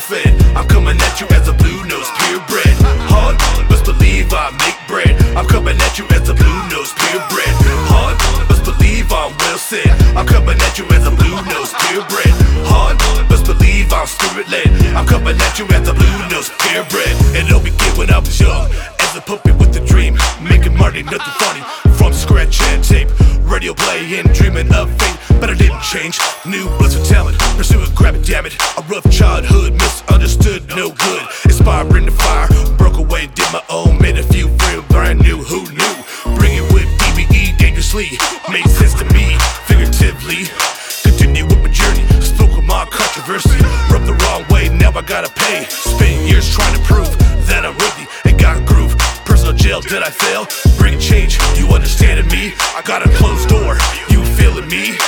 fed. I'm coming at you as a blue nose purebred. Hard, best believe I make bread. I'm coming at you as a blue nose purebred. Hard, best believe I'm well said. I'm coming at you as a blue nose purebred. Hard, best believe I'm spirit led. I'm coming at you as a blue nose purebred. And it'll begin when I was young. As a puppet with a dream, making money, nothing funny. From scratch and tape, radio play and dreaming of fame. Change. New of talent, pursuing grab it, damn it. A rough childhood, misunderstood, no good. Inspiring the fire, broke away, did my own, made a few real brand new. Who knew? Bring it with DBE dangerously, made sense to me, figuratively. Continue with my journey, spoke with my controversy. Rubbed the wrong way, now I gotta pay. Spent years trying to prove that I'm worthy and got groove. Personal jail, did I fail? Bring change, you understanding me? I got a closed door, you feeling me?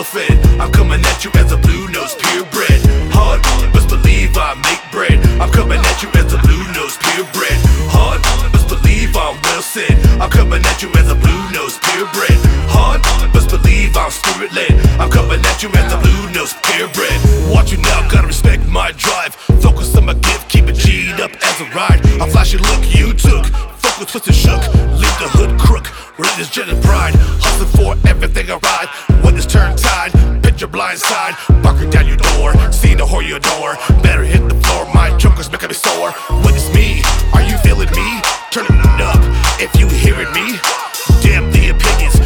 Well. I'm coming at you as a blue nose purebred. Hard, best believe I make bread. I'm coming at you as a blue nose purebred. Hard, best believe I'm well said. I'm coming at you as a blue nose purebred. Hard, best believe I'm spirit led. I'm coming at you as a blue nose purebred. Watch you now, gotta respect my drive. Focus on my gift, keep it G'd up as a ride. A flashy look you took. Focus, twisted, shook. Leave the hood crook, religious jet and pride. Hustling for everything I ride. When it's turned tide, pitch your blind side. Barking down your door, seeing the whore you adore. Better hit the floor, my jokers make me sore. When it's me, are you feeling me? Turn it up if you hearing me. Damn the opinions,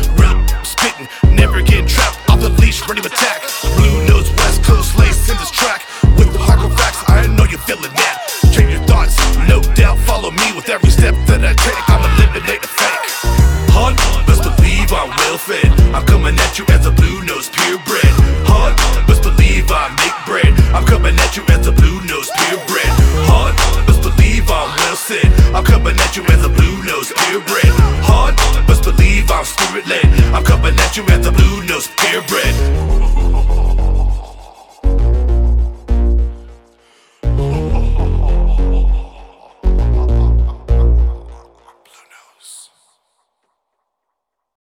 elephant. I'm coming at you as a blue